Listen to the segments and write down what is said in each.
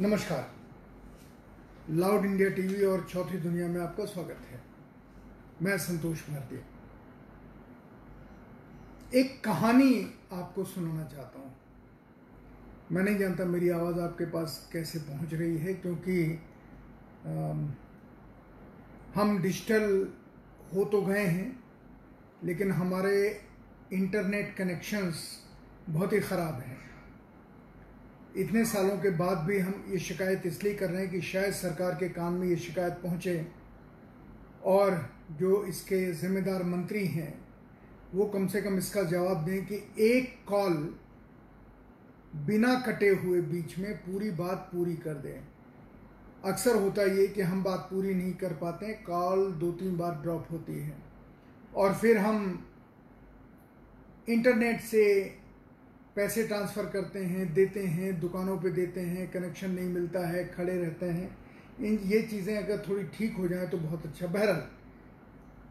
नमस्कार। Loud India TV और चौथी दुनिया में आपका स्वागत है। मैं संतोष भारतीय एक कहानी आपको सुनाना चाहता हूँ। मैं नहीं जानता मेरी आवाज़ आपके पास कैसे पहुँच रही है, क्योंकि हम डिजिटल हो तो गए हैं, लेकिन हमारे इंटरनेट कनेक्शंस बहुत ही ख़राब हैं। इतने सालों के बाद भी हम ये शिकायत इसलिए कर रहे हैं कि शायद सरकार के कान में ये शिकायत पहुँचे। और जो इसके जिम्मेदार मंत्री हैं, वो कम से कम इसका जवाब दें कि एक कॉल बिना कटे हुए बीच में पूरी बात पूरी कर दें। अक्सर होता ये कि हम बात पूरी नहीं कर पाते, कॉल दो तीन बार ड्रॉप होती है। और फिर हम इंटरनेट से पैसे ट्रांसफ़र करते हैं, देते हैं, दुकानों पे देते हैं कनेक्शन नहीं मिलता है, खड़े रहते हैं। इन, ये चीज़ें अगर थोड़ी ठीक हो जाए तो बहुत अच्छा। बहरहाल,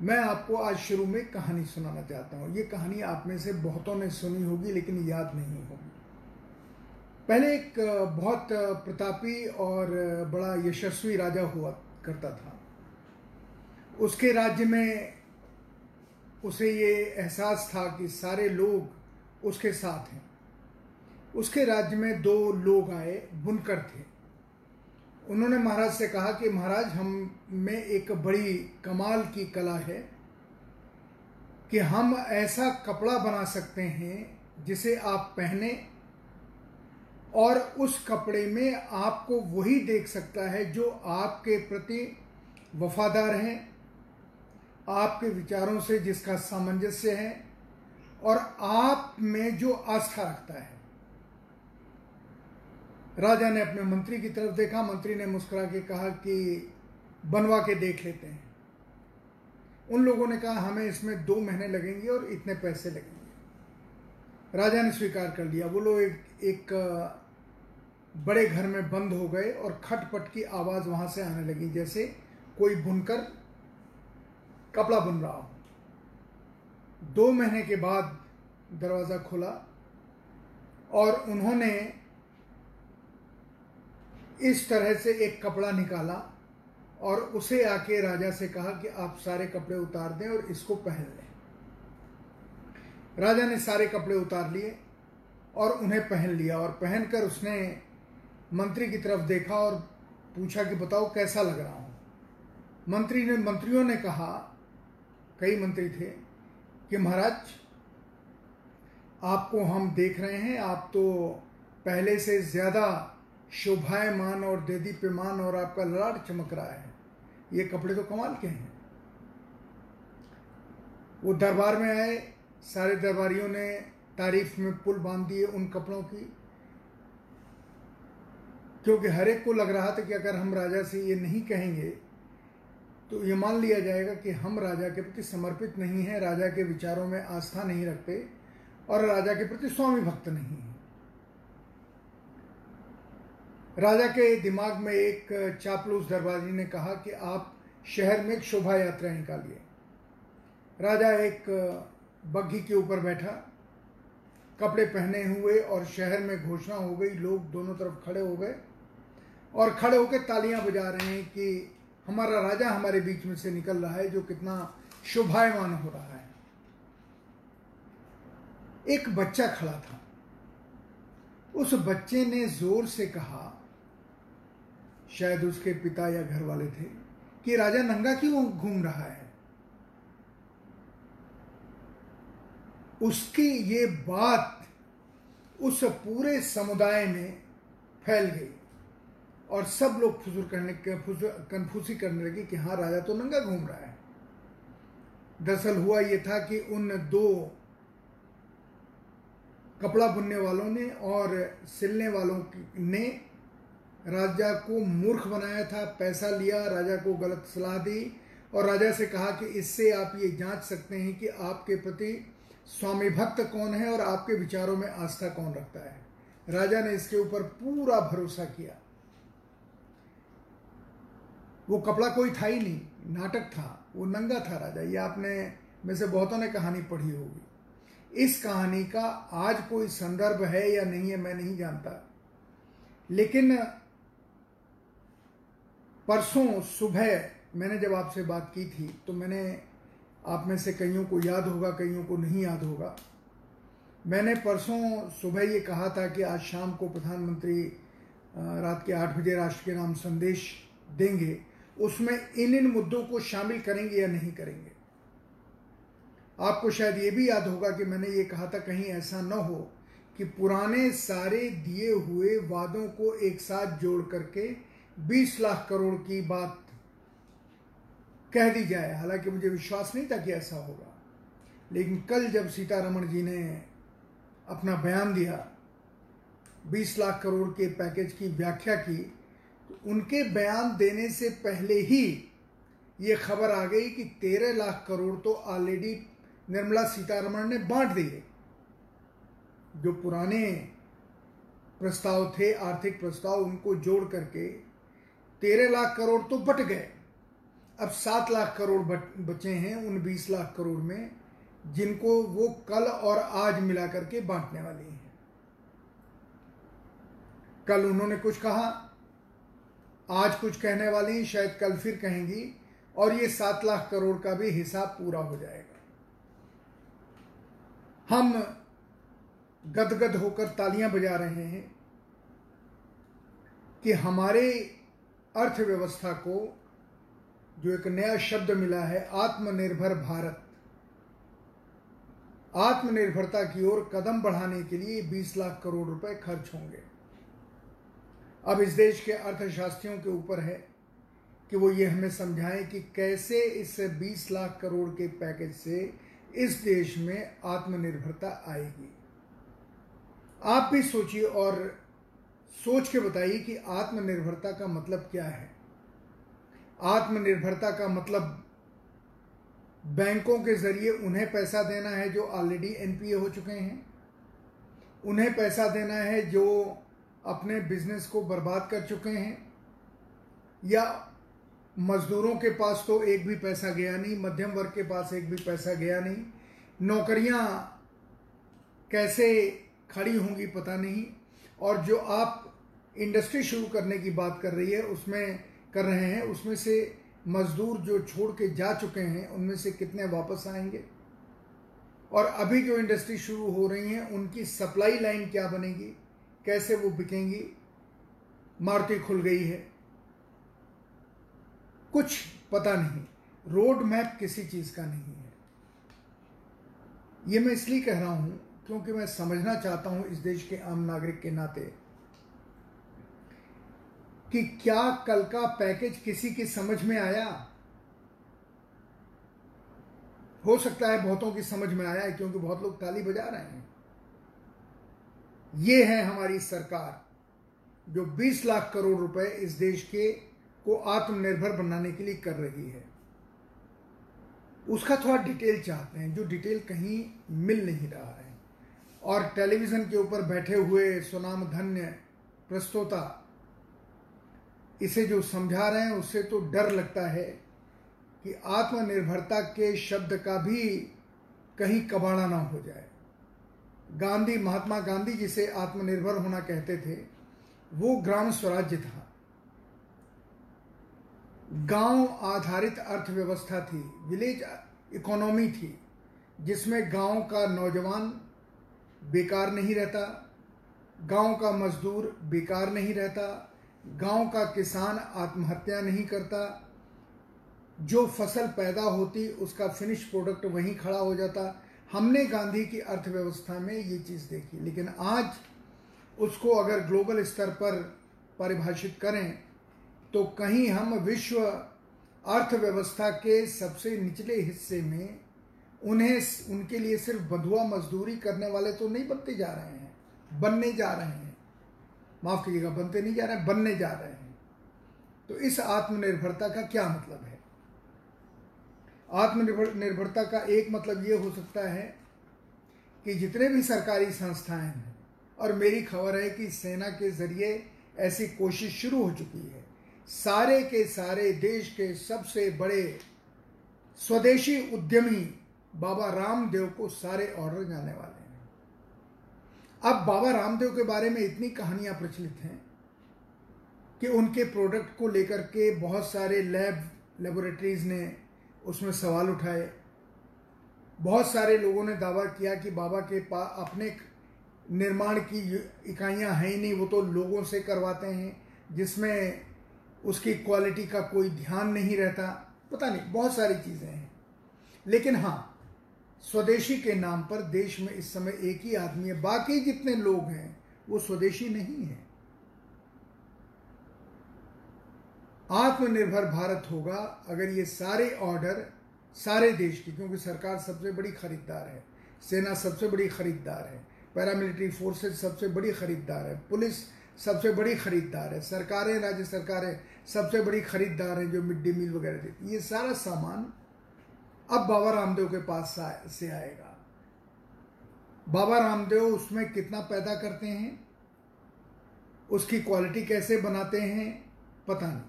मैं आपको आज शुरू में कहानी सुनाना चाहता हूँ। ये कहानी आप में से बहुतों ने सुनी होगी, लेकिन याद नहीं होगी। पहले एक, बहुत प्रतापी और बड़ा यशस्वी राजा हुआ करता था। उसके राज्य में उसे ये एहसास था कि सारे लोग उसके साथ हैं। उसके राज्य में दो लोग आए, बुनकर थे। उन्होंने महाराज से कहा कि महाराज, हम में एक बड़ी कमाल की कला है कि हम ऐसा कपड़ा बना सकते हैं जिसे आप पहने और उस कपड़े में आपको वही देख सकता है जो आपके प्रति वफादार है, आपके विचारों से जिसका सामंजस्य है और आप में जो आस्था रखता है। राजा ने अपने मंत्री की तरफ़ देखा मंत्री ने मुस्कुरा के कहा कि बनवा के देख लेते हैं। उन लोगों ने कहा हमें इसमें दो महीने लगेंगे और इतने पैसे लगेंगे। राजा ने स्वीकार कर लिया। वो लोग एक, एक बड़े घर में बंद हो गए और खटपट की आवाज़ वहाँ से आने लगी जैसे कोई बुनकर कपड़ा बुन रहा हो। दो महीने के बाद दरवाज़ा खुला और उन्होंने इस तरह से एक कपड़ा निकाला और उसे आके राजा से कहा कि आप सारे कपड़े उतार दें और इसको पहन लें। राजा ने सारे कपड़े उतार लिए और उन्हें पहन लिया और पहनकर उसने मंत्री की तरफ़ देखा और पूछा कि बताओ कैसा लग रहा हूँ। मंत्री ने, मंत्रियों ने कहा, कई मंत्री थे, कि महाराज, आपको हम देख रहे हैं, आप तो पहले से ज़्यादा शोभायमान और देदीप्यमान और आपका ललाट चमक रहा है। ये कपड़े तो कमाल के हैं। वो दरबार में आए, सारे दरबारियों ने तारीफ़ में पुल बाँध दिए उन कपड़ों की। क्योंकि हर एक को लग रहा था कि अगर हम राजा से ये नहीं कहेंगे तो ये मान लिया जाएगा कि हम राजा के प्रति समर्पित नहीं हैं, राजा के विचारों में आस्था नहीं रखते और राजा के प्रति स्वामी भक्त नहीं है। राजा के दिमाग में एक चापलूस दरबारी ने कहा कि आप शहर में एक शोभा यात्रा निकालिए। राजा एक बग्घी के ऊपर बैठा, कपड़े पहने हुए और शहर में घोषणा हो गई, लोग दोनों तरफ़ खड़े हो गए और खड़े होकर तालियाँ बजा रहे हैं कि हमारा राजा हमारे बीच में से निकल रहा है, जो कितना शोभायमान हो रहा है। एक बच्चा खड़ा था। उस बच्चे ने ज़ोर से कहा शायद उसके पिता या घर वाले थे, कि राजा नंगा क्यों घूम रहा है? उसकी ये बात उस पूरे समुदाय में फैल गई, और सब लोग फुजुर करने कन्फ्यूसी करने लगे कि हाँ राजा तो नंगा घूम रहा है। दरअसल हुआ ये था कि उन दो कपड़ा बुनने वालों ने और सिलने वालों ने राजा को मूर्ख बनाया था, पैसा लिया, राजा को गलत सलाह दी और राजा से कहा कि इससे आप ये जाँच सकते हैं कि आपके प्रति स्वामी भक्त कौन है और आपके विचारों में आस्था कौन रखता है। राजा ने इसके ऊपर पूरा भरोसा किया। वो कपड़ा कोई था ही नहीं, नाटक था, वो नंगा था राजा। ये आपने, में से बहुतों ने कहानी पढ़ी होगी। इस कहानी का आज कोई संदर्भ है या नहीं है, मैं नहीं जानता। लेकिन परसों सुबह मैंने जब आपसे बात की थी तो मैंने आप में से कईयों को याद होगा, कईयों को नहीं याद होगा। मैंने परसों सुबह ये कहा था कि आज शाम को प्रधानमंत्री रात के आठ बजे राष्ट्र के नाम संदेश देंगे। उसमें इन इन मुद्दों को शामिल करेंगे या नहीं करेंगे? आपको शायद ये भी याद होगा कि मैंने ये कहा था, कहीं ऐसा न हो कि पुराने सारे दिए हुए वादों को एक साथ जोड़ करके 20 लाख करोड़ की बात कह दी जाए। हालाँकि मुझे विश्वास नहीं था कि ऐसा होगा। लेकिन कल जब सीतारमण जी ने अपना बयान दिया 20 लाख करोड़ के पैकेज की व्याख्या की तो उनके बयान देने से पहले ही ये खबर आ गई कि 13 लाख करोड़ तो ऑलरेडी निर्मला सीतारमण ने बांट दिए जो पुराने प्रस्ताव थे, आर्थिक प्रस्ताव, उनको जोड़ करके तेरह लाख करोड़ तो बट गए। अब सात लाख करोड़ बचे हैं उन बीस लाख करोड़ में, जिनको वो कल और आज मिला करके बांटने वाले हैं। कल उन्होंने कुछ कहा, आज कुछ कहने वाली शायद कल फिर कहेंगी, और ये सात लाख करोड़ का भी हिसाब पूरा हो जाएगा। हम गदगद होकर तालियाँ बजा रहे हैं कि हमारे अर्थव्यवस्था को जो एक नया शब्द मिला है, आत्मनिर्भर भारत। आत्मनिर्भरता की ओर कदम बढ़ाने के लिए 20 लाख करोड़ रुपए खर्च होंगे। अब इस देश के अर्थशास्त्रियों के ऊपर है कि वो ये हमें समझाएँ कि कैसे इस 20 लाख करोड़ के पैकेज से इस देश में आत्मनिर्भरता आएगी। आप भी सोचिए और सोच के बताइए कि आत्मनिर्भरता का मतलब क्या है? आत्मनिर्भरता का मतलब बैंकों के ज़रिए उन्हें पैसा देना है जो ऑलरेडी एनपीए हो चुके हैं, उन्हें पैसा देना है जो अपने बिज़नेस को बर्बाद कर चुके हैं, या मजदूरों के पास तो एक भी पैसा गया नहीं, मध्यम वर्ग के पास एक भी पैसा गया नहीं, नौकरियाँ कैसे खड़ी होंगी पता नहीं और जो आप इंडस्ट्री शुरू करने की बात कर रही है, उसमें कर रहे हैं, उसमें से मजदूर जो छोड़ के जा चुके हैं, उनमें से कितने वापस आएँगे? और अभी जो इंडस्ट्री शुरू हो रही हैं, उनकी सप्लाई लाइन क्या बनेगी? कैसे वो बिकेंगी? मारुति खुल गई है। कुछ पता नहीं। रोड मैप किसी चीज़ का नहीं है। ये मैं इसलिए कह रहा हूँ क्योंकि मैं समझना चाहता हूँ इस देश के आम नागरिक के नाते कि क्या कल का पैकेज किसी की समझ में आया? हो सकता है बहुतों की समझ में आया है, क्योंकि बहुत लोग ताली बजा रहे हैं। ये है हमारी सरकार जो 20 लाख करोड़ रुपए इस देश के को आत्मनिर्भर बनाने के लिए कर रही है। उसका थोड़ा डिटेल चाहते हैं, जो डिटेल कहीं मिल नहीं रहा है। और टेलीविज़न के ऊपर बैठे हुए सुनाम धन्य प्रस्तोता, इसे जो समझा रहे हैं उससे तो डर लगता है कि आत्मनिर्भरता के शब्द का भी कहीं कबाड़ा ना हो जाए। गांधी, महात्मा गांधी जिसे आत्मनिर्भर होना कहते थे, वो ग्राम स्वराज्य था। गाँव आधारित अर्थव्यवस्था थी, विलेज इकोनॉमी थी, जिसमें गाँव का नौजवान बेकार नहीं रहता, गाँव का मजदूर बेकार नहीं रहता, गाँव का किसान आत्महत्या नहीं करता, जो फ़सल पैदा होती, उसका फिनिश प्रोडक्ट वहीं खड़ा हो जाता। हमने गांधी की अर्थव्यवस्था में ये चीज़ देखी, लेकिन आज उसको अगर ग्लोबल स्तर पर परिभाषित करें तो कहीं हम विश्व अर्थव्यवस्था के सबसे निचले हिस्से में उन्हें उनके लिए सिर्फ़ बंधुआ मजदूरी करने वाले तो नहीं बनते जा रहे हैं, बनने जा रहे हैं। माफ़ कीजिएगा, बनते नहीं जा रहे हैं बनने जा रहे हैं। तो इस आत्मनिर्भरता का क्या मतलब है? आत्मनिर्भर, निर्भरता का एक मतलब ये हो सकता है कि जितने भी सरकारी संस्थाएँ हैं, और मेरी खबर है कि सेना के ज़रिए ऐसी कोशिश शुरू हो चुकी है। सारे के सारे, देश के सबसे बड़े स्वदेशी उद्यमी बाबा रामदेव को सारे ऑर्डर जाने वाले हैं। अब बाबा रामदेव के बारे में इतनी कहानियाँ प्रचलित हैं कि उनके प्रोडक्ट को लेकर के बहुत सारे लैब लेबोरेटरीज ने उसमें सवाल उठाए। बहुत सारे लोगों ने दावा किया कि बाबा के पास अपने निर्माण की इकाइयाँ हैं ही नहीं, वो तो लोगों से करवाते हैं, जिसमें उसकी क्वालिटी का कोई ध्यान नहीं रहता। पता नहीं, बहुत सारी चीज़ें हैं। लेकिन हाँ स्वदेशी के नाम पर देश में इस समय एक ही आदमी है। बाकी जितने लोग हैं, वो स्वदेशी नहीं है। आत्मनिर्भर भारत होगा अगर ये सारे ऑर्डर सारे देश की, क्योंकि सरकार सबसे बड़ी खरीदार है। सेना सबसे बड़ी खरीदार है। पैरामिलिट्री फोर्सेज सबसे बड़ी खरीदार है। पुलिस सबसे बड़ी खरीदार है। सरकारें, राज्य सरकारें सबसे बड़ी खरीदार हैं जो मिड डे मील वगैरह देती ये सारा सामान अब बाबा रामदेव के पास से आएगा। बाबा रामदेव उसमें कितना पैदा करते हैं? उसकी क्वालिटी कैसे बनाते हैं? पता नहीं।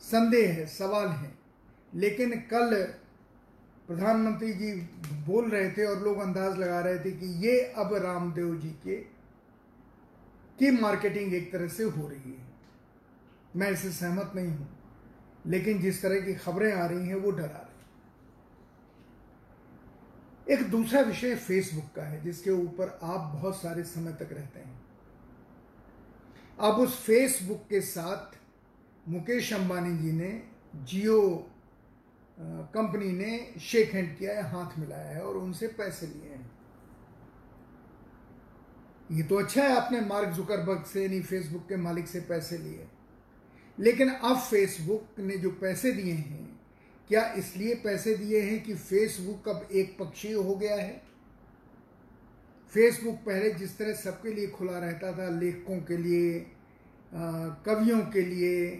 संदेह है, सवाल है। लेकिन कल प्रधानमंत्री जी बोल रहे थे और लोग अंदाज लगा रहे थे कि ये अब रामदेव जी के की मार्केटिंग एक तरह से हो रही है। मैं इससे सहमत नहीं हूँ। लेकिन जिस तरह की खबरें आ रही हैं, वो डरा रही एक दूसरा विषय फेसबुक का है, जिसके ऊपर आप बहुत सारे समय तक रहते हैं। अब उस फेसबुक के साथ मुकेश अंबानी जी ने, जियो कंपनी ने शेक हैंड किया है, हाथ मिलाया है और उनसे पैसे लिए हैं। ये तो अच्छा है, आपने मार्क जुकरबर्ग से, नहीं फेसबुक के मालिक से पैसे लिए। लेकिन अब फेसबुक ने जो पैसे दिए हैं, क्या इसलिए पैसे दिए हैं कि फेसबुक अब एक पक्षीय हो गया है? फेसबुक पहले जिस तरह सबके लिए खुला रहता था, लेखकों के लिए कवियों के लिए,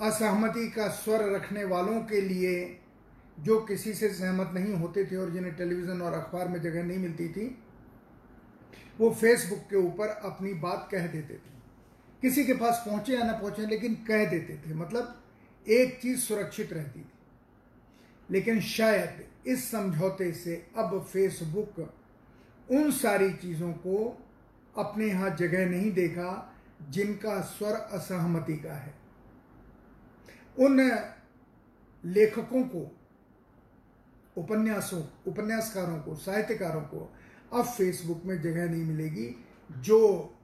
असहमति का स्वर रखने वालों के लिए, जो किसी से सहमत नहीं होते थे और जिन्हें टेलीविज़न और अखबार में जगह नहीं मिलती थी, वो फेसबुक के ऊपर अपनी बात कह देते थे। किसी के पास पहुँचे या ना पहुँचे, लेकिन कह देते थे। मतलब एक चीज़ सुरक्षित रहती थी। लेकिन शायद इस समझौते से अब फेसबुक उन सारी चीज़ों को अपने यहाँ जगह नहीं देगा जिनका स्वर असहमति का है। उन लेखकों को, उपन्यासों, उपन्यासकारों को, साहित्यकारों को अब फेसबुक में जगह नहीं मिलेगी जो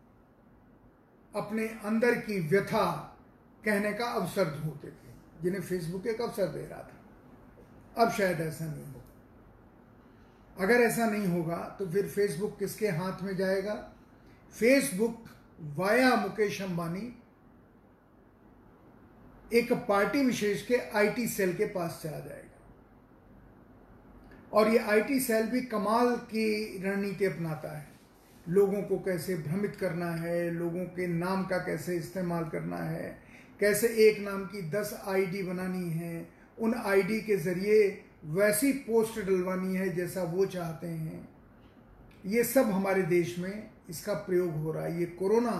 अपने अंदर की व्यथा कहने का अवसर ढूंढते थे, जिन्हें फेसबुक एक अवसर दे रहा था। अब शायद ऐसा नहीं होगा। अगर ऐसा नहीं होगा तो फिर फेसबुक किसके हाथ में जाएगा? फेसबुक वाया मुकेश अंबानी एक पार्टी विशेष के आईटी सेल के पास चला जाएगा। और ये आईटी सेल भी कमाल की रणनीति अपनाता है। लोगों को कैसे भ्रमित करना है, लोगों के नाम का कैसे इस्तेमाल करना है, कैसे एक नाम की दस आईडी बनानी है, उन आईडी के ज़रिए वैसी पोस्ट डलवानी है जैसा वो चाहते हैं। ये सब हमारे देश में इसका प्रयोग हो रहा है। ये कोरोना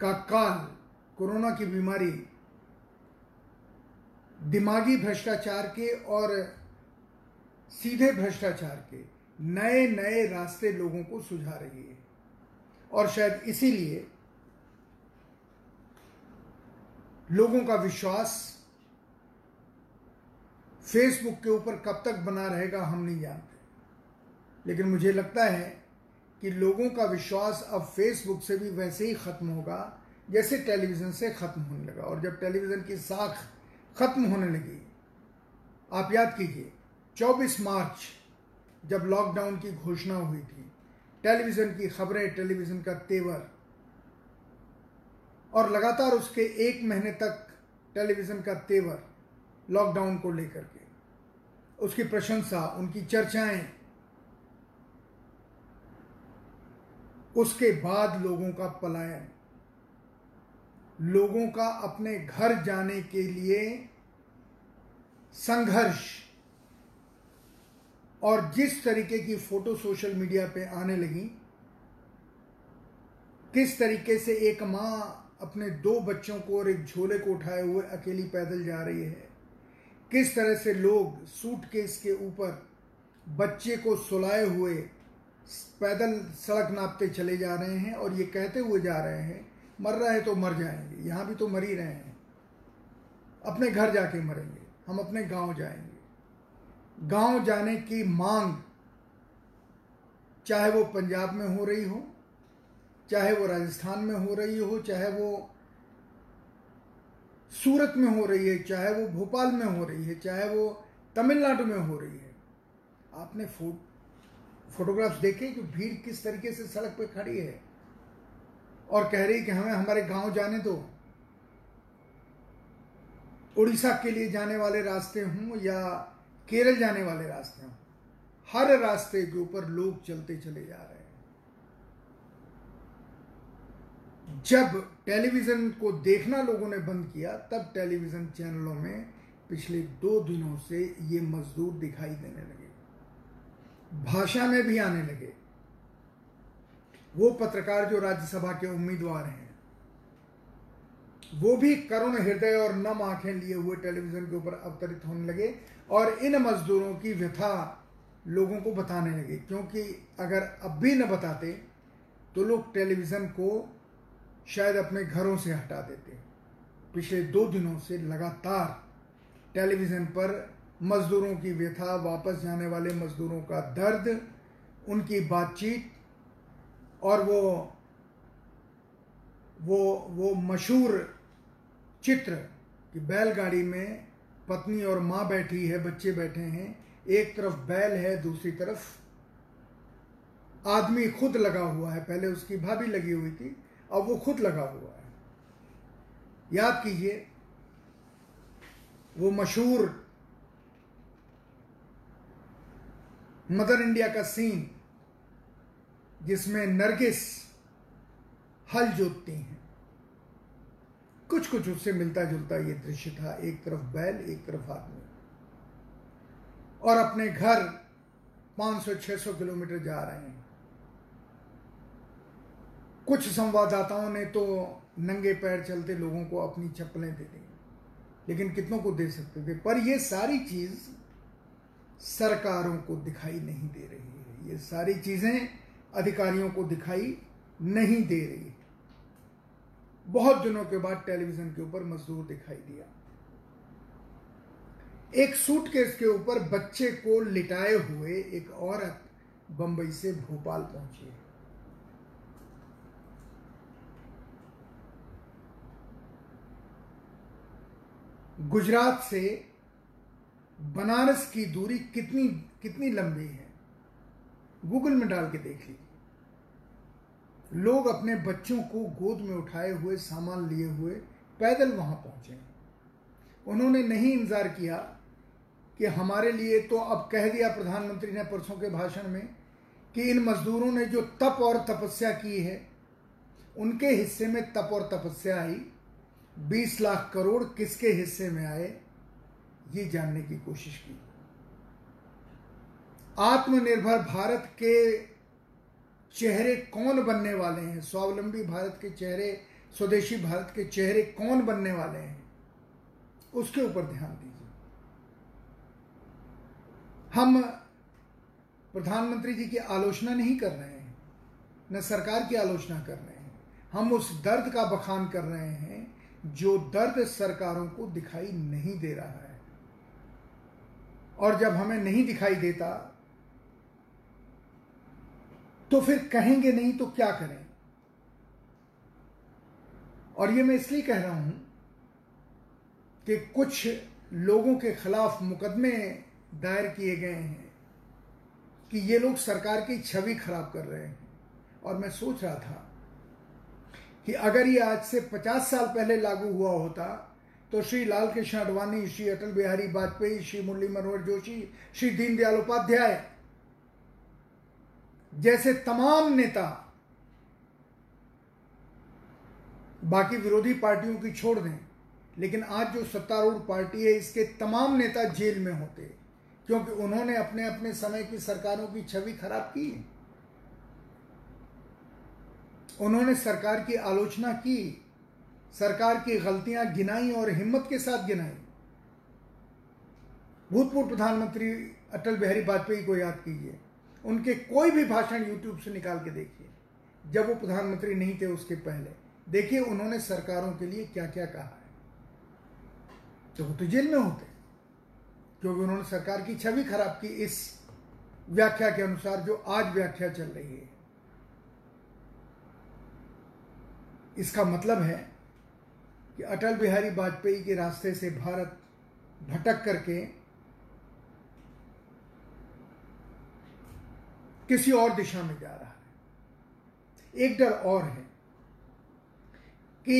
का काल, कोरोना की बीमारी, दिमागी भ्रष्टाचार के और सीधे भ्रष्टाचार के नए नए रास्ते लोगों को सुझा रही है। और शायद इसीलिए लोगों का विश्वास फेसबुक के ऊपर कब तक बना रहेगा हम नहीं जानते। लेकिन मुझे लगता है कि लोगों का विश्वास अब फेसबुक से भी वैसे ही ख़त्म होगा, जैसे टेलीविज़न से ख़त्म होने लगा। और जब टेलीविज़न की साख ख़त्म होने लगी, आप याद कीजिए 24 मार्च जब लॉकडाउन की घोषणा हुई थी टेलीविज़न की खबरें टेलीविज़न का तेवर, और लगातार उसके एक महीने तक टेलीविज़न का तेवर लॉकडाउन को लेकर के, उसकी प्रशंसा, उनकी चर्चाएँ, उसके बाद लोगों का पलायन, लोगों का अपने घर जाने के लिए संघर्ष और जिस तरीके की फ़ोटो सोशल मीडिया पे आने लगी, किस तरीके से एक माँ अपने दो बच्चों को और एक झोले को उठाए हुए अकेली पैदल जा रही है, किस तरह से लोग सूटकेस के ऊपर बच्चे को सुलाए हुए पैदल सड़क नापते चले जा रहे हैं और ये कहते हुए जा रहे हैं, मर रहा है तो मर जाएँगे, यहाँ भी तो मर ही रहे हैं, अपने घर जाके मरेंगे, हम अपने गाँव जाएँगे। गाँव जाने की मांग चाहे वो पंजाब में हो रही हो, चाहे वो राजस्थान में हो रही हो, चाहे वो सूरत में हो रही है, चाहे वो भोपाल में हो रही है, चाहे वो तमिलनाडु में हो रही है। आपने फो फोटोग्राफ्स देखे कि भीड़ किस तरीके से सड़क पर खड़ी है? और कह रही कि हमें हमारे गाँव जाने दो। उड़ीसा के लिए जाने वाले रास्ते हों या केरल जाने वाले रास्ते हों। हर रास्ते के ऊपर लोग चलते चले जा रहे हैं। जब टेलीविज़न को देखना लोगों ने बंद किया, तब टेलीविज़न चैनलों में पिछले दो दिनों से ये मजदूर दिखाई देने लगे। भाषा में भी आने लगे। वो पत्रकार जो राज्यसभा के उम्मीदवार हैं, वो भी करुण हृदय और नम आँखें लिए हुए टेलीविज़न के ऊपर अवतरित होने लगे। और इन मजदूरों की व्यथा लोगों को बताने लगे। क्योंकि अगर अब भी न बताते तो लोग टेलीविज़न को शायद अपने घरों से हटा देते। पिछले दो दिनों से लगातार टेलीविज़न पर मज़दूरों की व्यथा, वापस जाने वाले मज़दूरों का दर्द, उनकी बातचीत और वो वो वो मशहूर चित्र कि बैलगाड़ी में पत्नी और माँ बैठी है, बच्चे बैठे हैं, एक तरफ़ बैल है, दूसरी तरफ़ आदमी खुद लगा हुआ है। पहले उसकी भाभी लगी हुई थी, अब वो खुद लगा हुआ है। याद कीजिए, वो मशहूर मदर इंडिया का सीन जिसमें नरगिस हल जोतती हैं। कुछ कुछ उससे मिलता जुलता ये दृश्य था, एक तरफ़ बैल, एक तरफ़ आदमी। और अपने घर 500-600 किलोमीटर जा रहे हैं। कुछ संवाददाताओं ने तो नंगे पैर चलते लोगों को अपनी चप्पलें दे दी, लेकिन कितनों को दे सकते थे? पर ये सारी चीज़ सरकारों को दिखाई नहीं दे रही है। ये सारी चीज़ें अधिकारियों को दिखाई नहीं दे रही। बहुत दिनों के बाद टेलीविज़न के ऊपर मजदूर दिखाई दिया। एक सूटकेस के ऊपर बच्चे को लिटाए हुए एक औरत बंबई से भोपाल पहुँची। है गुजरात से बनारस की दूरी कितनी कितनी लंबी है? गूगल में डाल के देख लीजिए। लोग अपने बच्चों को गोद में उठाए हुए, सामान लिए हुए पैदल वहाँ पहुँचे। उन्होंने नहीं इंतज़ार किया कि हमारे लिए तो अब कह दिया प्रधानमंत्री ने परसों के भाषण में कि इन मजदूरों ने जो तप और तपस्या की है, उनके हिस्से में तप और तपस्या आई। 20 लाख करोड़ किसके हिस्से में आए, ये जानने की कोशिश की। आत्मनिर्भर भारत के चेहरे कौन बनने वाले हैं? स्वावलंबी भारत के चेहरे, स्वदेशी भारत के चेहरे कौन बनने वाले हैं? उसके ऊपर ध्यान दीजिए। हम प्रधानमंत्री जी की आलोचना नहीं कर रहे हैं, न सरकार की आलोचना कर रहे हैं। हम उस दर्द का बखान कर रहे हैं जो दर्द सरकारों को दिखाई नहीं दे रहा है। और जब हमें नहीं दिखाई देता तो फिर कहेंगे नहीं तो क्या करें? और ये मैं इसलिए कह रहा हूँ कि कुछ लोगों के खिलाफ मुकदमे दायर किए गए हैं कि ये लोग सरकार की छवि खराब कर रहे हैं। और मैं सोच रहा था कि अगर ये आज से 50 साल पहले लागू हुआ होता तो श्री लाल कृष्ण अडवाणी श्री अटल बिहारी वाजपेयी, श्री मुरली मनोहर जोशी, श्री दीनदयाल उपाध्याय जैसे तमाम नेता बाकी विरोधी पार्टियों की छोड़ दें, लेकिन आज जो सत्तारूढ़ पार्टी है, इसके तमाम नेता जेल में होते, क्योंकि उन्होंने अपने अपने समय की सरकारों की छवि खराब की उन्होंने सरकार की आलोचना की, सरकार की गलतियाँ गिनाई और हिम्मत के साथ गिनाई। भूतपूर्व प्रधानमंत्री अटल बिहारी वाजपेयी को याद कीजिए। उनके कोई भी भाषण यूट्यूब से निकाल के देखिए। जब वो प्रधानमंत्री नहीं थे उसके पहले। देखिए उन्होंने सरकारों के लिए क्या क्या कहा है। तो वो तो जेल में होते। क्योंकि उन्होंने सरकार की छवि खराब की इस व्याख्या के अनुसार जो आज व्याख्या चल रही है। इसका मतलब है कि अटल बिहारी वाजपेयी के रास्ते से भारत भटक करके किसी और दिशा में जा रहा है। एक डर और है कि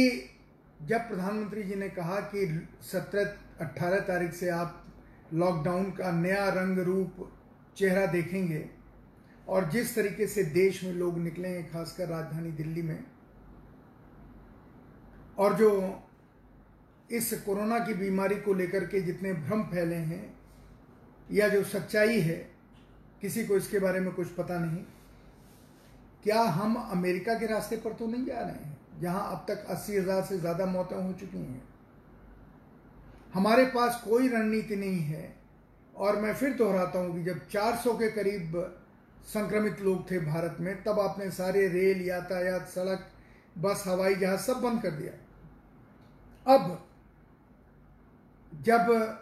जब प्रधानमंत्री जी ने कहा कि सत्रह अट्ठारह तारीख से आप लॉकडाउन का नया रंग रूप चेहरा देखेंगे और जिस तरीके से देश में लोग निकले हैं, खासकर राजधानी दिल्ली में, और जो इस कोरोना की बीमारी को लेकर के जितने भ्रम फैले हैं या जो सच्चाई है किसी को इसके बारे में कुछ पता नहीं। क्या हम अमेरिका के रास्ते पर तो नहीं जा रहे हैं, जहाँ अब तक अस्सी हज़ार से ज़्यादा मौतें हो चुकी हैं? हमारे पास कोई रणनीति नहीं है, और मैं फिर दोहराता हूँ कि जब 400 के करीब संक्रमित लोग थे भारत में, तब आपने सारे रेल, यातायात, सड़क, बस, हवाई जहाज़ सब बंद कर दिया। अब जब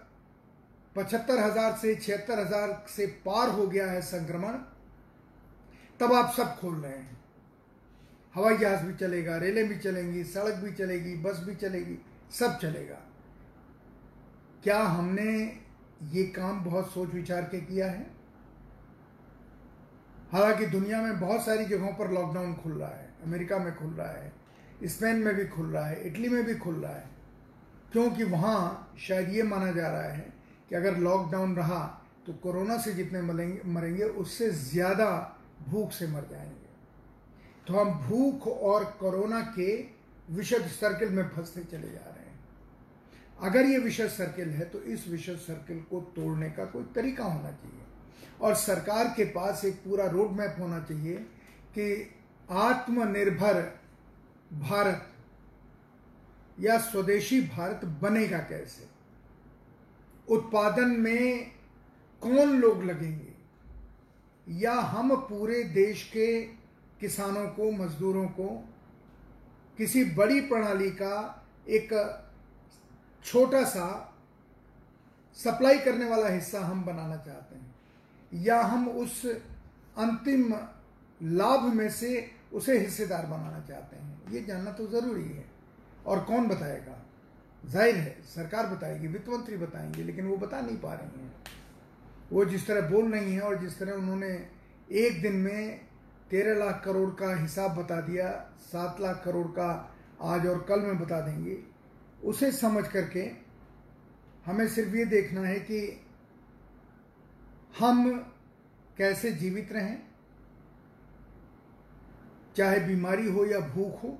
पचहत्तर हज़ार से छिहत्तर हज़ार से पार हो गया है संक्रमण। तब आप सब खोल रहे हैं। हवाई जहाज़ भी चलेगा, रेलें भी चलेंगी, सड़क भी चलेगी, बस भी चलेगी, सब चलेगा। क्या हमने ये काम बहुत सोच विचार के किया है? हालाँकि दुनिया में बहुत सारी जगहों पर लॉकडाउन खुल रहा है, अमेरिका में खुल रहा है, स्पेन में भी खुल रहा है, इटली में भी खुल रहा है, क्योंकि वहाँ शायद ये माना जा रहा है कि अगर लॉकडाउन रहा तो कोरोना से जितने मरेंगे, उससे ज़्यादा भूख से मर जाएँगे। तो हम भूख और कोरोना के विषद सर्किल में फंसते चले जा रहे हैं। अगर ये विषद सर्किल है तो इस विषद सर्किल को तोड़ने का कोई तरीका होना चाहिए। और सरकार के पास एक पूरा रोड मैप होना चाहिए कि आत्मनिर्भर भारत या स्वदेशी भारत बनेगा कैसे। उत्पादन में कौन लोग लगेंगे? या हम पूरे देश के किसानों को, मजदूरों को, किसी बड़ी प्रणाली का एक छोटा सा सप्लाई करने वाला हिस्सा हम बनाना चाहते हैं, या हम उस अंतिम लाभ में से उसे हिस्सेदार बनाना चाहते हैं? ये जानना तो ज़रूरी है। और कौन बताएगा? ज़ाहिर है, सरकार बताएगी, वित्त मंत्री बताएँगे, लेकिन वो बता नहीं पा रही हैं। वो जिस तरह बोल रही हैं और जिस तरह उन्होंने एक दिन में तेरह लाख करोड़ का हिसाब बता दिया, सात लाख करोड़ का आज और कल में बता देंगे, उसे समझ करके हमें सिर्फ़ ये देखना है कि हम कैसे जीवित रहें, चाहे बीमारी हो या भूख हो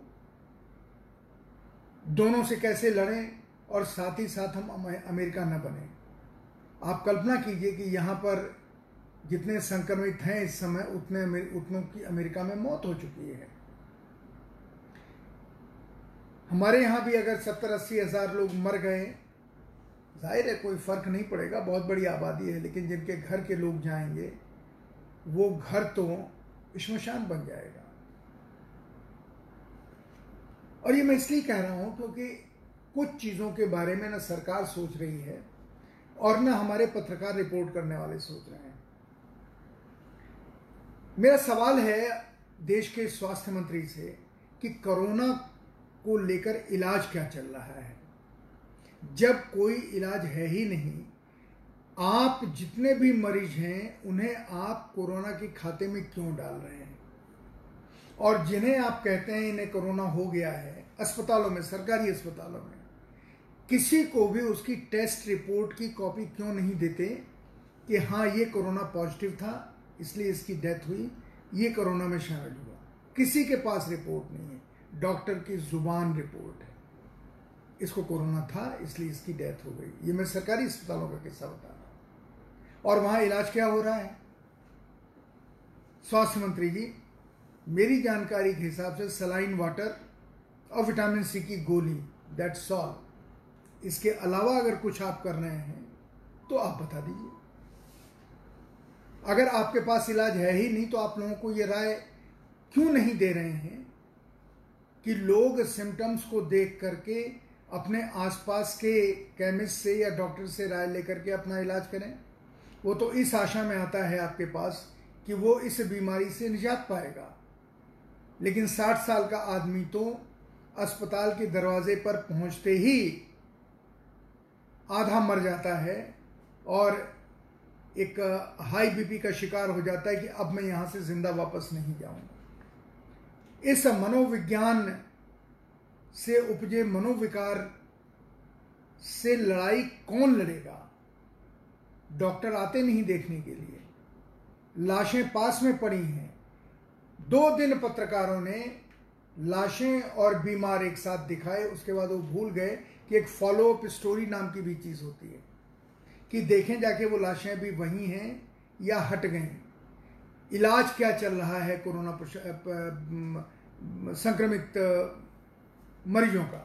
दोनों से कैसे लड़ें और साथ ही साथ हम अमेरिका न बने। आप कल्पना कीजिए कि यहाँ पर जितने संक्रमित हैं इस समय उतने उतनों की अमेरिका में मौत हो चुकी है। हमारे यहाँ भी अगर सत्तर अस्सी हज़ार लोग मर गए, ज़ाहिर है कोई फ़र्क नहीं पड़ेगा, बहुत बड़ी आबादी है, लेकिन जिनके घर के लोग जाएँगे, वो घर तो शमशान बन जाएगा। और ये मैं इसलिए कह रहा हूँ क्योंकि कुछ चीज़ों के बारे में ना सरकार सोच रही है और ना हमारे पत्रकार रिपोर्ट करने वाले सोच रहे हैं। मेरा सवाल है देश के स्वास्थ्य मंत्री से कि कोरोना को लेकर इलाज क्या चल रहा है? जब कोई इलाज है ही नहीं, आप जितने भी मरीज़ हैं, उन्हें आप कोरोना के खाते में क्यों डाल रहे हैं? और जिन्हें आप कहते हैं इन्हें कोरोना हो गया है, अस्पतालों में, सरकारी अस्पतालों में, किसी को भी उसकी टेस्ट रिपोर्ट की कॉपी क्यों नहीं देते कि हाँ ये कोरोना पॉजिटिव था, इसलिए इसकी डेथ हुई, ये कोरोना में शामिल हुआ। किसी के पास रिपोर्ट नहीं है, डॉक्टर की ज़ुबान रिपोर्ट है। इसको कोरोना था, इसलिए इसकी डेथ हो गई। ये मैं सरकारी अस्पतालों का किस्सा बता रहा हूँ। और वहाँ इलाज क्या हो रहा है? स्वास्थ्य मंत्री जी मेरी जानकारी के हिसाब से सलाइन वाटर और विटामिन सी की गोली दैट्स ऑल इसके अलावा अगर कुछ आप कर रहे हैं तो आप बता दीजिए। अगर आपके पास इलाज है ही नहीं तो आप लोगों को ये राय क्यों नहीं दे रहे हैं कि लोग सिम्टम्स को देख करके अपने आसपास के केमिस्ट से या डॉक्टर से राय लेकर के अपना इलाज करें? वो तो इस आशा में आता है आपके पास कि वो इस बीमारी से निजात पाएगा। लेकिन 60 साल का आदमी तो अस्पताल के दरवाजे पर पहुँचते ही आधा मर जाता है और एक हाई बीपी का शिकार हो जाता है कि अब मैं यहाँ से ज़िंदा वापस नहीं जाऊँगा। इस मनोविज्ञान से उपजे मनोविकार से लड़ाई कौन लड़ेगा? डॉक्टर आते नहीं देखने के लिए। लाशें पास में पड़ी हैं। दो दिन पत्रकारों ने लाशें और बीमार एक साथ दिखाए, उसके बाद वो भूल गए कि एक फॉलो अप स्टोरी नाम की भी चीज़ होती है, कि देखें जाके वो लाशें भी वही हैं या हट गए इलाज क्या चल रहा है कोरोना संक्रमित मरीजों का?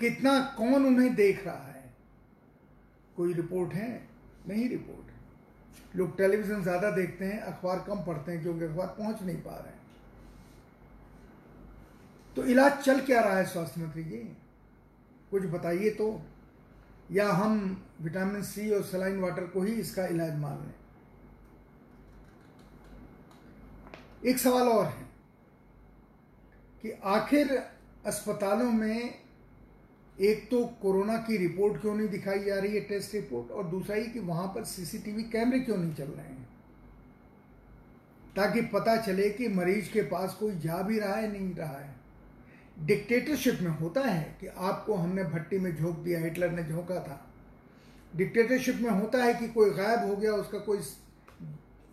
कितना, कौन उन्हें देख रहा है? कोई रिपोर्ट है? नहीं रिपोर्ट। लोग टेलीविज़न ज़्यादा देखते हैं, अखबार कम पढ़ते हैं, क्योंकि अखबार पहुँच नहीं पा रहे हैं। तो इलाज चल क्या रहा है स्वास्थ्य मंत्री जी? कुछ बताइए तो। या हम विटामिन सी और सलाइन वाटर को ही इसका इलाज मान लें? एक सवाल और है कि आखिर अस्पतालों में एक तो कोरोना की रिपोर्ट क्यों नहीं दिखाई जा रही है टेस्ट रिपोर्ट? और दूसरा ही कि वहाँ पर सीसीटीवी कैमरे क्यों नहीं चल रहे हैं? ताकि पता चले कि मरीज़ के पास कोई जा भी रहा है, नहीं रहा है। डिक्टेटरशिप में होता है कि आपको हमने भट्टी में झोंक दिया, हिटलर ने झोंका था। डिक्टेटरशिप में होता है कि कोई गायब हो गया, उसका कोई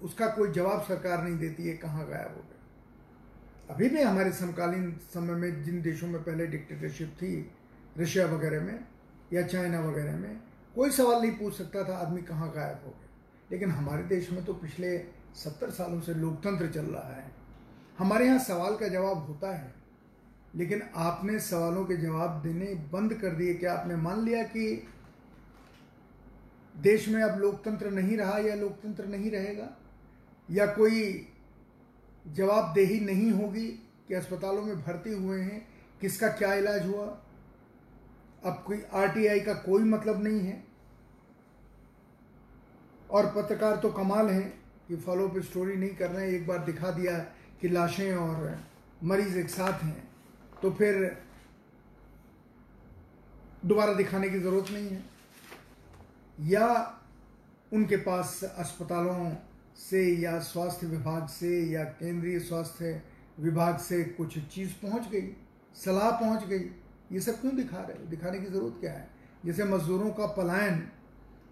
उसका कोई जवाब सरकार नहीं देती है कहाँ गायब हो गया। अभी भी हमारे समकालीन समय में जिन देशों में पहले डिक्टेटरशिप थी रशिया वगैरह में या चाइना वगैरह में, कोई सवाल नहीं पूछ सकता था आदमी कहाँ गायब हो गया। लेकिन हमारे देश में तो पिछले सत्तर सालों से लोकतंत्र चल रहा है। हमारे यहाँ सवाल का जवाब होता है, लेकिन आपने सवालों के जवाब देने बंद कर दिए। क्या आपने मान लिया कि देश में अब लोकतंत्र नहीं रहा या लोकतंत्र नहीं रहेगा? या कोई जवाबदेही नहीं होगी कि अस्पतालों में भर्ती हुए हैं? किसका क्या इलाज हुआ? अब कोई आरटीआई का कोई मतलब नहीं है। और पत्रकार तो कमाल हैं कि फॉलो अप स्टोरी नहीं कर रहे हैं। एक बार दिखा दिया कि लाशें और मरीज़ एक साथ हैं तो फिर दोबारा दिखाने की ज़रूरत नहीं है। या उनके पास अस्पतालों से या स्वास्थ्य विभाग से या केंद्रीय स्वास्थ्य विभाग से कुछ चीज़ पहुँच गई, सलाह पहुँच गई ये सब क्यों दिखा रहे हो? दिखाने की ज़रूरत क्या है? जैसे मजदूरों का पलायन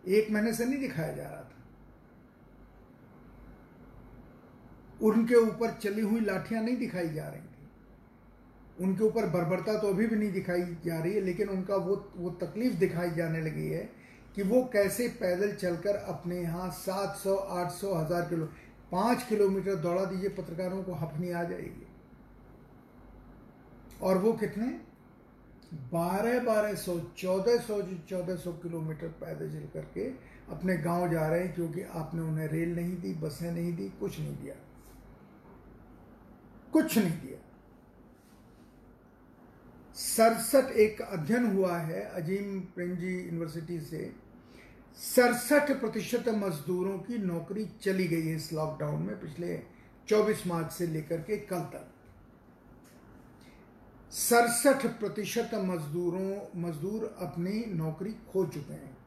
एक महीने से नहीं दिखाया जा रहा था। उनके ऊपर चली हुई लाठियाँ नहीं दिखाई जा रही थी। उनके ऊपर बर्बरता तो अभी भी नहीं दिखाई जा रही है, लेकिन उनका वो वो तकलीफ़ दिखाई जाने लगी है कि वो कैसे पैदल चलकर अपने यहाँ सात सौ, आठ सौ, हज़ार किलो, पाँच किलोमीटर दौड़ा दीजिए पत्रकारों को, हफनी आ जाएगी। और वो कितने? बारह बारह सौ, चौदह सौ चौदह सौ किलोमीटर पैदल चल करके अपने गाँव जा रहे हैं, क्योंकि आपने उन्हें रेल नहीं दी, बसें नहीं दी, कुछ नहीं दिया। कुछ नहीं दिया। सड़सठ एक अध्ययन हुआ है अजीम प्रेमजी यूनिवर्सिटी से। सड़सठ प्रतिशत मजदूरों की नौकरी चली गई है इस लॉकडाउन में पिछले 24 मार्च से लेकर के कल तक। सड़सठ प्रतिशत मजदूरों, मजदूर अपनी नौकरी खो चुके हैं।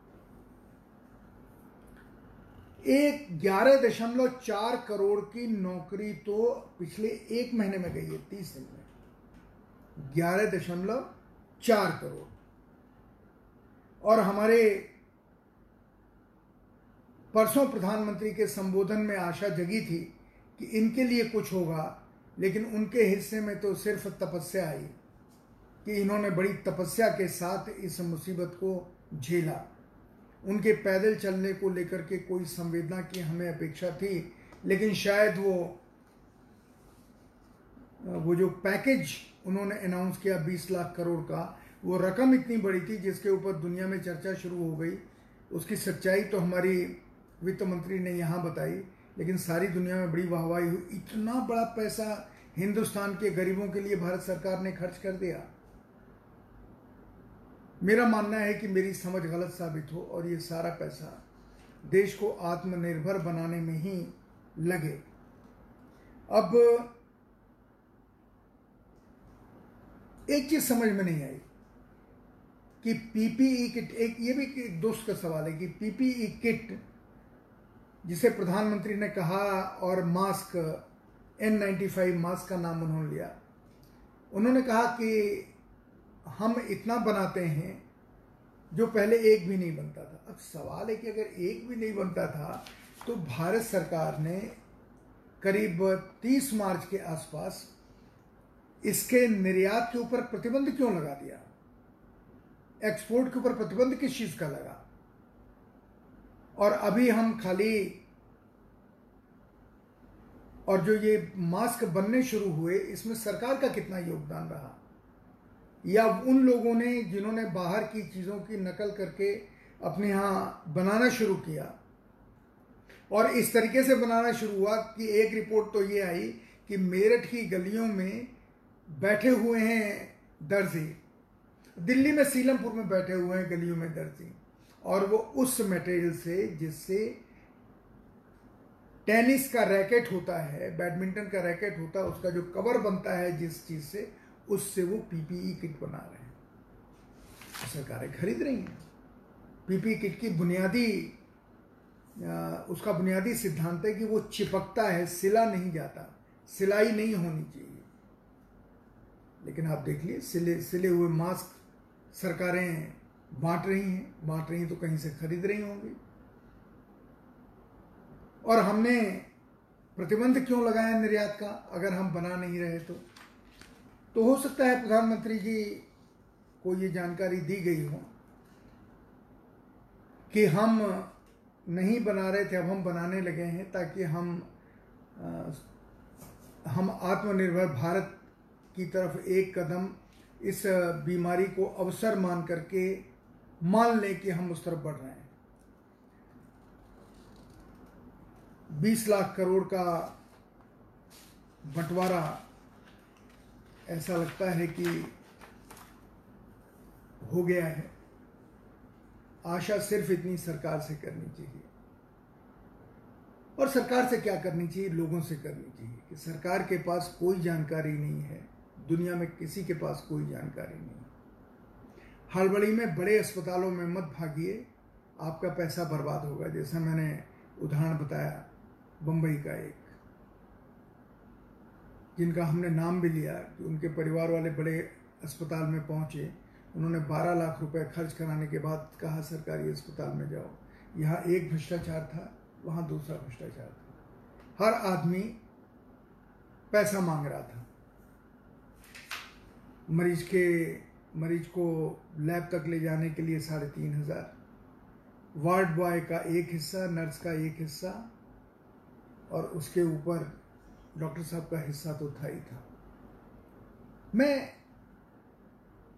एक ग्यारह दशमलव चार करोड़ की नौकरी तो पिछले एक महीने में गई है, तीस दिन में। ग्यारह दशमलव चार करोड़। और हमारे परसों प्रधानमंत्री के संबोधन में आशा जगी थी कि इनके लिए कुछ होगा लेकिन उनके हिस्से में तो सिर्फ़ तपस्या आई कि इन्होंने बड़ी तपस्या के साथ इस मुसीबत को झेला। उनके पैदल चलने को लेकर के कोई संवेदना की हमें अपेक्षा थी, लेकिन शायद वो वो जो पैकेज उन्होंने अनाउंस किया 20 लाख करोड़ का, वो रकम इतनी बड़ी थी जिसके ऊपर दुनिया में चर्चा शुरू हो गई। उसकी सच्चाई तो हमारी वित्त मंत्री ने यहाँ बताई। लेकिन सारी दुनिया में बड़ी वाहवाही हुई। इतना बड़ा पैसा हिंदुस्तान के गरीबों के लिए भारत सरकार ने खर्च कर दिया। मेरा मानना है कि मेरी समझ गलत साबित हो और ये सारा पैसा देश को आत्मनिर्भर बनाने में ही लगे। अब एक चीज़ समझ में नहीं आई कि पीपीई किट, एक ये भी एक दोस्त का सवाल है कि पीपीई किट जिसे प्रधानमंत्री ने कहा और mask N ninety five mask का नाम उन्होंने लिया। उन्होंने कहा कि हम इतना बनाते हैं जो पहले एक भी नहीं बनता था। अब सवाल है कि अगर एक भी नहीं बनता था तो भारत सरकार ने करीब 30 मार्च के आसपास इसके निर्यात के ऊपर प्रतिबंध क्यों लगा दिया? एक्सपोर्ट के ऊपर प्रतिबंध किस चीज़ का लगा? और अभी हम खाली और जो ये मास्क बनने शुरू हुए, इसमें सरकार का कितना योगदान रहा? या उन लोगों ने जिन्होंने बाहर की चीज़ों की नकल करके अपने यहाँ बनाना शुरू किया? और इस तरीके से बनाना शुरू हुआ कि एक रिपोर्ट तो ये आई कि मेरठ की गलियों में बैठे हुए हैं दर्जी। दिल्ली में सीलमपुर में बैठे हुए हैं गलियों में दर्जी। और वो उस मटेरियल से जिससे टेनिस का रैकेट होता है बैडमिंटन का रैकेट होता है, उसका जो कवर बनता है जिस चीज़ से, उससे वो पीपीई किट बना रहे हैं। सरकारें खरीद रही हैं। पीपीई किट की बुनियादी उसका बुनियादी सिद्धांत है कि वो चिपकता है, सिला नहीं जाता, सिलाई नहीं होनी चाहिए। लेकिन आप देख लिए, सिले सिले हुए मास्क सरकारें बांट रही हैं, बांट रही हैं तो कहीं से खरीद रही होंगी। और हमने प्रतिबंध क्यों लगाया निर्यात का? अगर हम बना नहीं रहे तो। तो हो सकता है प्रधानमंत्री जी को ये जानकारी दी गई हो कि हम नहीं बना रहे थे, अब हम बनाने लगे हैं ताकि हम हम आत्मनिर्भर भारत की तरफ़ एक कदम इस बीमारी को अवसर मान करके मान लें कि हम उस तरफ़ बढ़ रहे हैं। बीस लाख करोड़ का बंटवारा, ऐसा लगता है कि हो गया है। आशा सिर्फ़ इतनी सरकार से करनी चाहिए। और सरकार से क्या करनी चाहिए? लोगों से करनी चाहिए कि सरकार के पास कोई जानकारी नहीं है। दुनिया में किसी के पास कोई जानकारी नहीं हड़बड़ी में बड़े अस्पतालों में मत भागिए, आपका पैसा बर्बाद होगा। जैसा मैंने उदाहरण बताया बम्बई का एक, जिनका हमने नाम भी लिया, कि उनके परिवार वाले बड़े अस्पताल में पहुँचे। उन्होंने 12 लाख रुपए खर्च कराने के बाद कहा, सरकारी अस्पताल में जाओ। यहाँ एक भ्रष्टाचार था, वहाँ दूसरा भ्रष्टाचार था। हर आदमी पैसा मांग रहा था। मरीज़ के मरीज़ को लैब तक ले जाने के लिए साढ़े तीन हज़ार। वार्ड बॉय का एक हिस्सा, नर्स का एक हिस्सा, और उसके ऊपर डॉक्टर साहब का हिस्सा तो था ही था। मैं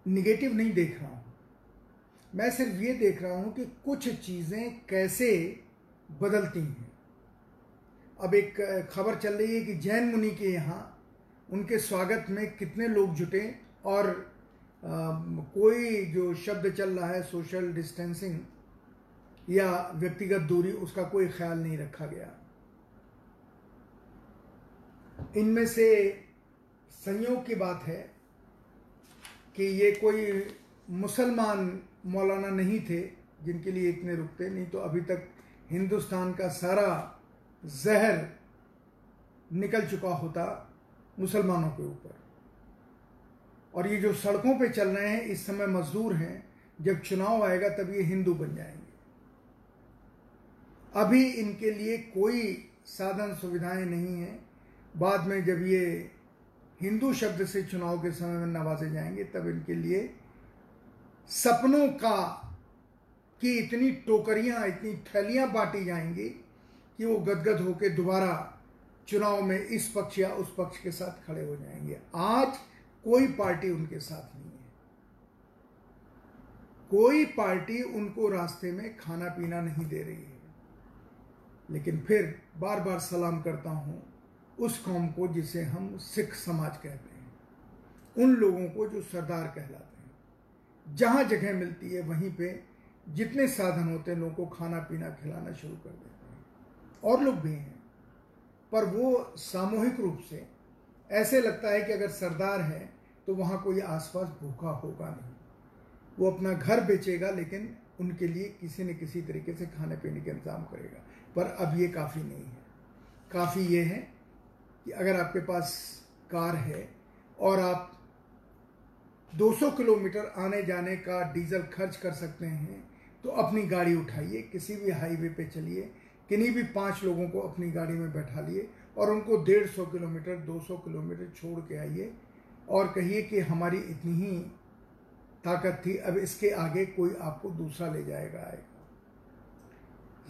निगेटिव नहीं देख रहा हूँ। मैं सिर्फ़ ये देख रहा हूँ कि कुछ चीज़ें कैसे बदलती हैं। अब एक खबर चल रही है कि जैन मुनि के यहाँ उनके स्वागत में कितने लोग जुटे और कोई जो शब्द चल रहा है सोशल डिस्टेंसिंग या व्यक्तिगत दूरी, उसका कोई ख्याल नहीं रखा गया। इनमें से संयोग की बात है कि ये कोई मुसलमान मौलाना नहीं थे, जिनके लिए इतने रुकते, नहीं तो अभी तक हिंदुस्तान का सारा जहर निकल चुका होता मुसलमानों के ऊपर। और ये जो सड़कों पे चल रहे हैं, इस समय मजदूर हैं। जब चुनाव आएगा, तब ये हिंदू बन जाएँगे। अभी इनके लिए कोई साधन सुविधाएँ नहीं है। बाद में जब ये हिंदू शब्द से चुनाव के समय में नवाजे जाएँगे, तब इनके लिए सपनों का कि इतनी टोकरियाँ, इतनी थैलियाँ बांटी जाएँगी कि वो गदगद होकर दोबारा चुनाव में इस पक्ष या उस पक्ष के साथ खड़े हो जाएँगे। आज कोई पार्टी उनके साथ नहीं है। कोई पार्टी उनको रास्ते में खाना पीना नहीं दे रही है। लेकिन फिर बार बार सलाम करता हूँ, उस कौम को जिसे हम सिख समाज कहते हैं, उन लोगों को जो सरदार कहलाते हैं। जहाँ जगह मिलती है, वहीं पे जितने साधन होते हैं, लोगों को खाना पीना खिलाना शुरू कर देते हैं। और लोग भी हैं, पर वो सामूहिक रूप से ऐसे लगता है कि अगर सरदार है तो वहाँ कोई आसपास भूखा होगा नहीं। वो अपना घर बेचेगा, लेकिन उनके लिए किसी न किसी तरीके से खाने पीने के इंतज़ाम करेगा। पर अब ये काफ़ी नहीं है। काफ़ी ये है कि अगर आपके पास कार है और आप 200 किलोमीटर आने जाने का डीजल खर्च कर सकते हैं तो अपनी गाड़ी उठाइए, किसी भी हाईवे पे चलिए, किन्हीं भी पाँच लोगों को अपनी गाड़ी में बैठा लिए और उनको डेढ़ सौ किलोमीटर, दो सौ किलोमीटर छोड़ के आइए और कहिए कि हमारी इतनी ही ताकत थी, अब इसके आगे कोई आपको दूसरा ले जाएगा, आएगा।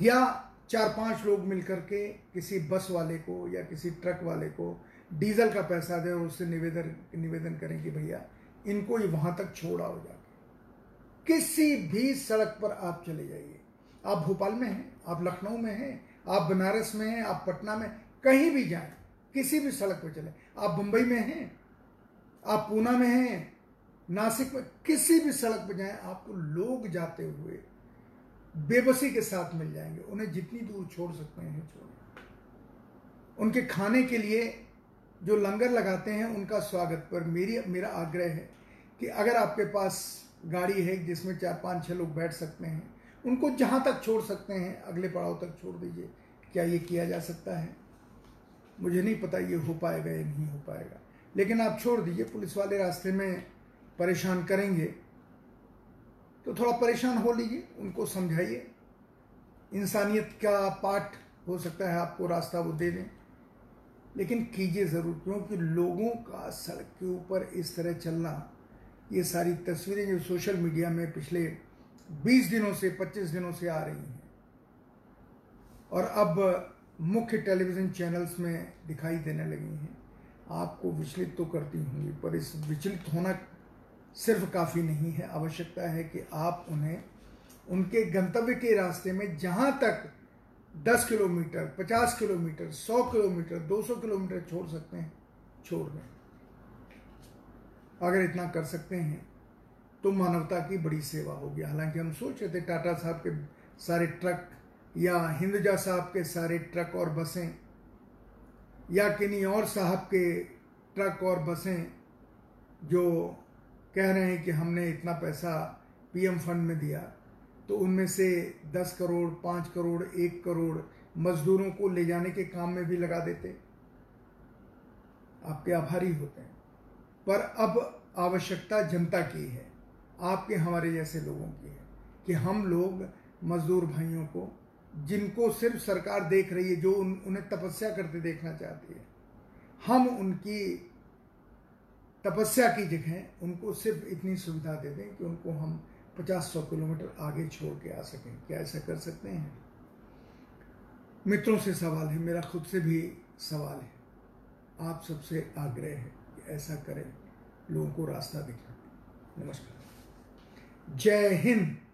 या चार पाँच लोग मिलकर के किसी बस वाले को या किसी ट्रक वाले को डीजल का पैसा दें और उससे निवेदन निवेदन करें कि भैया, इनको ही वहाँ तक छोड़ा हो जाके। किसी भी सड़क पर आप चले जाइए। आप भोपाल में हैं, आप लखनऊ में हैं, आप बनारस में हैं, आप पटना में कहीं भी जाएँ, किसी भी सड़क पर चले। आप मुंबई में हैं आप पूना में हैं, नासिक में, किसी भी सड़क पर जाएँ, आपको लोग जाते हुए बेबसी के साथ मिल जाएँगे। उन्हें जितनी दूर छोड़ सकते हैं छोड़। उनके खाने के लिए जो लंगर लगाते हैं, उनका स्वागत। पर मेरी, मेरा आग्रह है कि अगर आपके पास गाड़ी है जिसमें चार, पाँच, छह लोग बैठ सकते हैं, उनको जहाँ तक छोड़ सकते हैं, अगले पड़ाव तक छोड़ दीजिए। क्या ये किया जा सकता है? मुझे नहीं पता ये हो पाएगा या नहीं हो पाएगा। लेकिन आप छोड़ दीजिए, पुलिस वाले रास्ते में परेशान करेंगे तो थोड़ा परेशान हो लीजिए, उनको समझाइए। इंसानियत का पाठ हो सकता है, आपको रास्ता वो दे दें। लेकिन कीजिए ज़रूर, क्योंकि लोगों का सड़क के ऊपर इस तरह चलना, ये सारी तस्वीरें जो सोशल मीडिया में पिछले 20 दिनों से 25 दिनों से आ रही हैं। और अब मुख्य टेलीविज़न चैनल्स में दिखाई देने लगी हैं। आपको विचलित तो करती होंगी, पर इस विचलित होना सिर्फ़ काफ़ी नहीं है। आवश्यकता है कि आप उन्हें, उनके गंतव्य के रास्ते में जहाँ तक 10 किलोमीटर 50 किलोमीटर 100 किलोमीटर 200 किलोमीटर छोड़ सकते हैं, छोड़ दें। अगर इतना कर सकते हैं तो मानवता की बड़ी सेवा होगी। हालाँकि हम सोच रहे थे, टाटा साहब के सारे ट्रक या हिंदुजा साहब के सारे ट्रक और बसें या किन्हीं और साहब के ट्रक और बसें जो कह रहे हैं कि हमने इतना पैसा पीएम फंड में दिया तो उनमें से दस करोड़, पाँच करोड़, एक करोड़ मजदूरों को ले जाने के काम में भी लगा देते। आपके आभारी होते हैं। पर अब आवश्यकता जनता की है, आपके, हमारे जैसे लोगों की है, कि हम लोग मजदूर भाइयों को जिनको सिर्फ़ सरकार देख रही है जो उन, उन्हें तपस्या करते देखना चाहती है। हम उनकी तपस्या की जगह उनको सिर्फ़ इतनी सुविधा दे दें कि उनको हम पचास सौ किलोमीटर आगे छोड़ के आ सकें। क्या ऐसा कर सकते हैं? मित्रों से सवाल है मेरा खुद से भी सवाल है। आप सबसे आग्रह है कि ऐसा करें लोगों को रास्ता दिखाएँ। नमस्कार। जय हिंद।